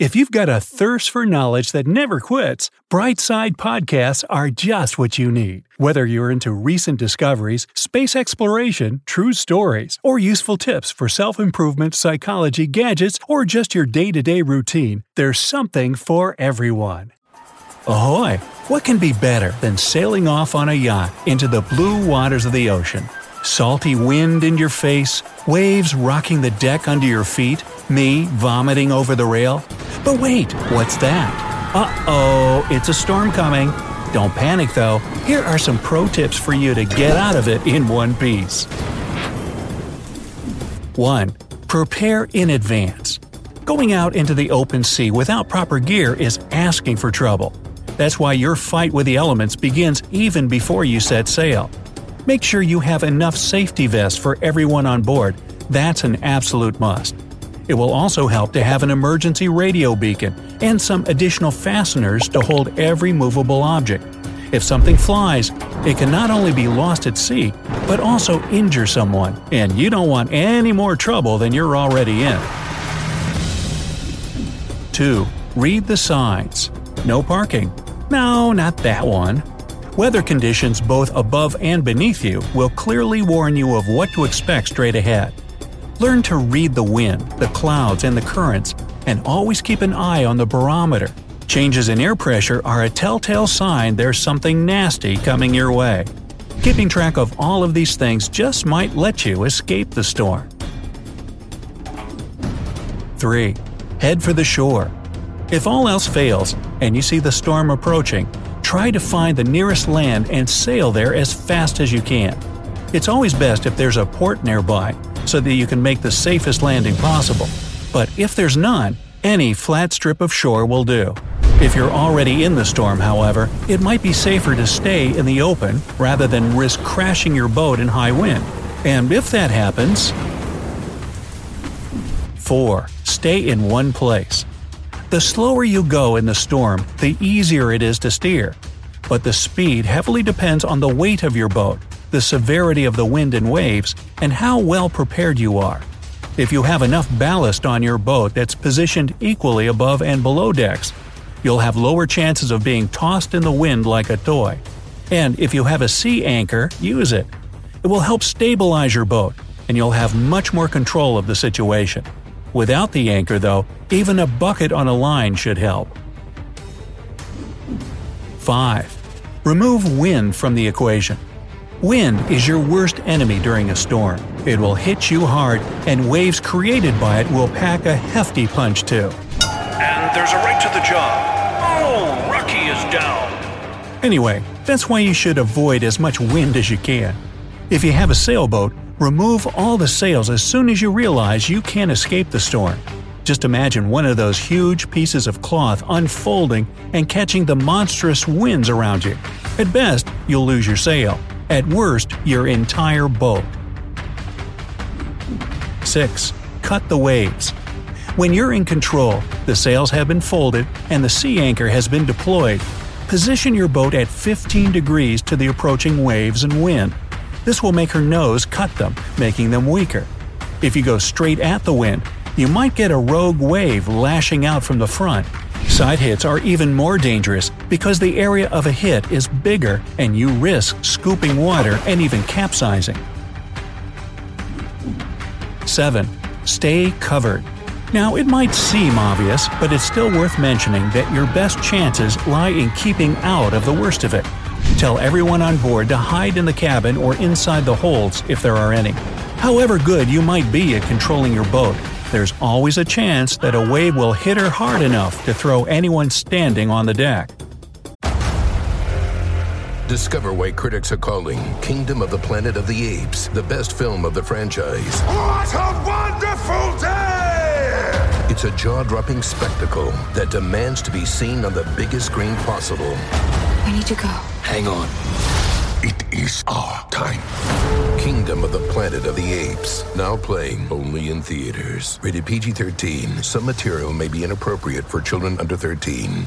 If you've got a thirst for knowledge that never quits, Brightside Podcasts are just what you need. Whether you're into recent discoveries, space exploration, true stories, or useful tips for self improvement, psychology, gadgets, or just your day to day routine, there's something for everyone. Ahoy! What can be better than sailing off on a yacht into the blue waters of the ocean? Salty wind in your face, waves rocking the deck under your feet, me vomiting over the rail. But wait, what's that? Uh oh, it's a storm coming. Don't panic though, here are some pro tips for you to get out of it in one piece. 1. Prepare in advance. Going out into the open sea without proper gear is asking for trouble. That's why your fight with the elements begins even before you set sail. Make sure you have enough safety vests for everyone on board. That's an absolute must. It will also help to have an emergency radio beacon and some additional fasteners to hold every movable object. If something flies, it can not only be lost at sea, but also injure someone, and you don't want any more trouble than you're already in. 2. Read the signs. No parking. No, not that one. Weather conditions both above and beneath you will clearly warn you of what to expect straight ahead. Learn to read the wind, the clouds, and the currents, and always keep an eye on the barometer. Changes in air pressure are a telltale sign there's something nasty coming your way. Keeping track of all of these things just might let you escape the storm. 3. Head for the shore. If all else fails, and you see the storm approaching, try to find the nearest land and sail there as fast as you can. It's always best if there's a port nearby, so that you can make the safest landing possible. But if there's none, any flat strip of shore will do. If you're already in the storm, however, it might be safer to stay in the open rather than risk crashing your boat in high wind. And if that happens. 4. Stay in one place. The slower you go in the storm, the easier it is to steer. But the speed heavily depends on the weight of your boat, the severity of the wind and waves, and how well prepared you are. If you have enough ballast on your boat that's positioned equally above and below decks, you'll have lower chances of being tossed in the wind like a toy. And if you have a sea anchor, use it. It will help stabilize your boat, and you'll have much more control of the situation. Without the anchor, though, even a bucket on a line should help. 5. Remove wind from the equation. Wind is your worst enemy during a storm. It will hit you hard, and waves created by it will pack a hefty punch too. And there's a right to the job. Oh, Rocky is down. Anyway, that's why you should avoid as much wind as you can. If you have a sailboat, remove all the sails as soon as you realize you can't escape the storm. Just imagine one of those huge pieces of cloth unfolding and catching the monstrous winds around you. At best, you'll lose your sail. At worst, your entire boat. 6. Cut the waves. When you're in control, the sails have been folded, and the sea anchor has been deployed. Position your boat at 15 degrees to the approaching waves and wind. This will make her nose cut them, making them weaker. If you go straight at the wind, you might get a rogue wave lashing out from the front. Side hits are even more dangerous because the area of a hit is bigger and you risk scooping water and even capsizing. 7. Stay covered. Now, it might seem obvious, but it's still worth mentioning that your best chances lie in keeping out of the worst of it. Tell everyone on board to hide in the cabin or inside the holds if there are any. However good you might be at controlling your boat, there's always a chance that a wave will hit her hard enough to throw anyone standing on the deck. Discover why critics are calling Kingdom of the Planet of the Apes the best film of the franchise. What a wonderful day! It's a jaw dropping spectacle that demands to be seen on the biggest screen possible. We need to go. Hang on. It is our time. Kingdom of the Planet of the Apes. Now playing only in theaters. Rated PG 13. Some material may be inappropriate for children under 13.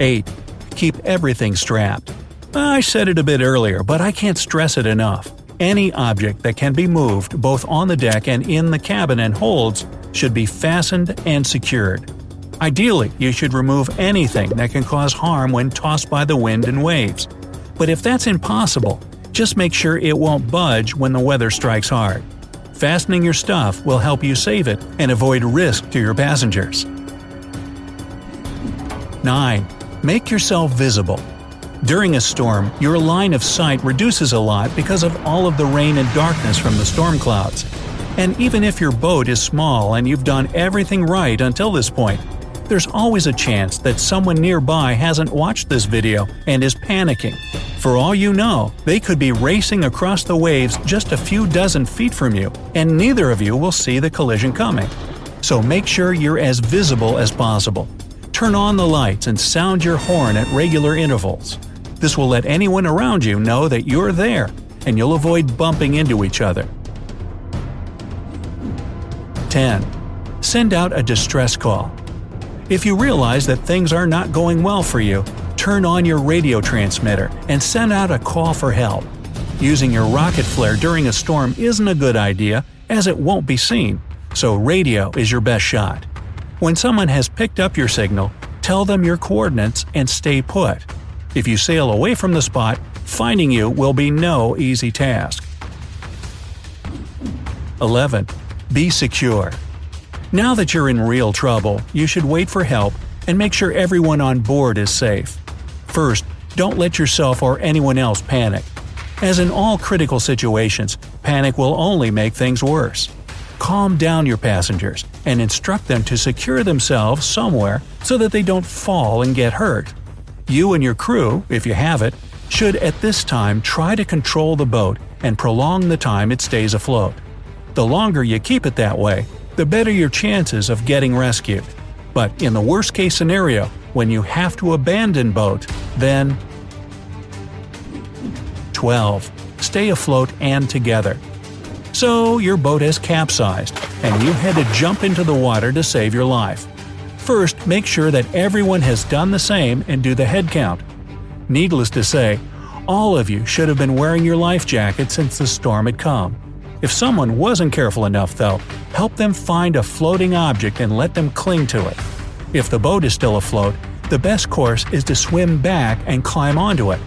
8. Keep everything strapped. I said it a bit earlier, but I can't stress it enough. Any object that can be moved both on the deck and in the cabin and holds should be fastened and secured. Ideally, you should remove anything that can cause harm when tossed by the wind and waves. But if that's impossible, just make sure it won't budge when the weather strikes hard. Fastening your stuff will help you save it and avoid risk to your passengers. 9. Make yourself visible. During a storm, your line of sight reduces a lot because of all of the rain and darkness from the storm clouds. And even if your boat is small and you've done everything right until this point, there's always a chance that someone nearby hasn't watched this video and is panicking. For all you know, they could be racing across the waves just a few dozen feet from you, and neither of you will see the collision coming. So make sure you're as visible as possible. Turn on the lights and sound your horn at regular intervals. This will let anyone around you know that you're there, and you'll avoid bumping into each other. 10. Send out a distress call. If you realize that things are not going well for you, turn on your radio transmitter and send out a call for help. Using your rocket flare during a storm isn't a good idea as it won't be seen, so radio is your best shot. When someone has picked up your signal, tell them your coordinates and stay put. If you sail away from the spot, finding you will be no easy task. 11. Be secure. Now that you're in real trouble, you should wait for help and make sure everyone on board is safe. First, don't let yourself or anyone else panic. As in all critical situations, panic will only make things worse. Calm down your passengers and instruct them to secure themselves somewhere so that they don't fall and get hurt. You and your crew, if you have it, should at this time try to control the boat and prolong the time it stays afloat. The longer you keep it that way, the better your chances of getting rescued. But in the worst case scenario, when you have to abandon boat, then 12. Stay afloat and together. So your boat has capsized, and you had to jump into the water to save your life. First, make sure that everyone has done the same and do the head count. Needless to say, all of you should have been wearing your life jacket since the storm had come. If someone wasn't careful enough, though, help them find a floating object and let them cling to it. If the boat is still afloat, the best course is to swim back and climb onto it.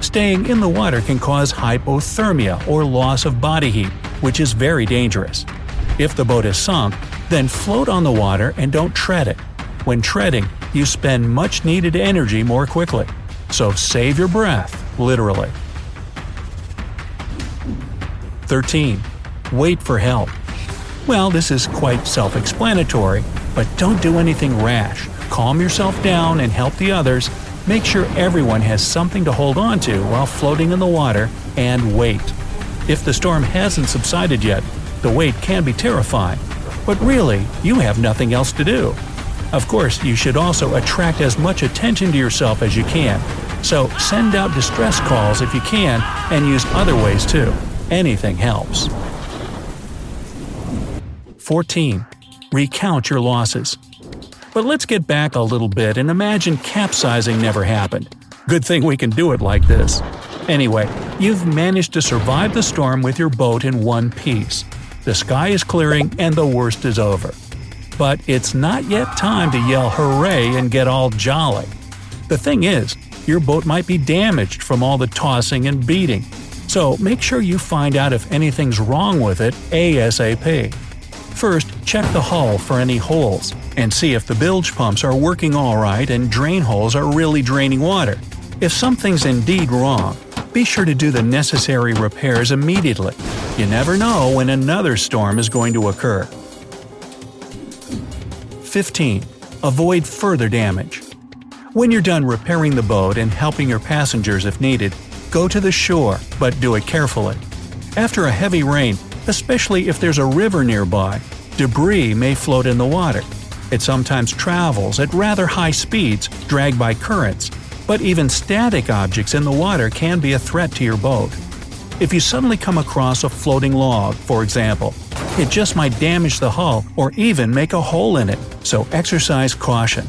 Staying in the water can cause hypothermia or loss of body heat, which is very dangerous. If the boat is sunk, then float on the water and don't tread it. When treading, you spend much needed energy more quickly. So save your breath, literally. 13. Wait for help. Well, this is quite self explanatory, but don't do anything rash. Calm yourself down and help the others. Make sure everyone has something to hold on to while floating in the water, and wait. If the storm hasn't subsided yet, the wait can be terrifying. But really, you have nothing else to do. Of course, you should also attract as much attention to yourself as you can. So send out distress calls if you can, and use other ways too. Anything helps. 14. Recount your losses. But let's get back a little bit and imagine capsizing never happened. Good thing we can do it like this. Anyway, you've managed to survive the storm with your boat in one piece. The sky is clearing and the worst is over. But it's not yet time to yell hooray and get all jolly. The thing is, your boat might be damaged from all the tossing and beating. So make sure you find out if anything's wrong with it ASAP. First, check the hull for any holes, and see if the bilge pumps are working alright and drain holes are really draining water. If something's indeed wrong, be sure to do the necessary repairs immediately. You never know when another storm is going to occur. 15. Avoid further damage. When you're done repairing the boat and helping your passengers if needed, go to the shore, but do it carefully. After a heavy rain, especially if there's a river nearby. Debris may float in the water. It sometimes travels at rather high speeds, dragged by currents, but even static objects in the water can be a threat to your boat. If you suddenly come across a floating log, for example, it just might damage the hull or even make a hole in it, so exercise caution.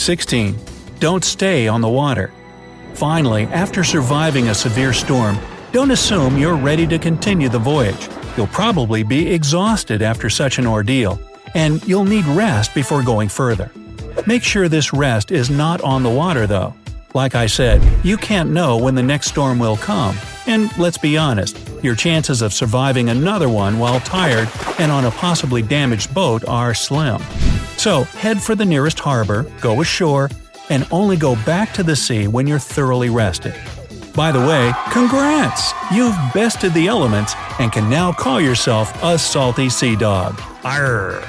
16. Don't stay on the water. Finally, after surviving a severe storm, don't assume you're ready to continue the voyage. You'll probably be exhausted after such an ordeal, and you'll need rest before going further. Make sure this rest is not on the water, though. Like I said, you can't know when the next storm will come, and let's be honest, your chances of surviving another one while tired and on a possibly damaged boat are slim. So head for the nearest harbor, go ashore, and only go back to the sea when you're thoroughly rested. By the way, congrats! You've bested the elements and can now call yourself a salty sea dog. Arr!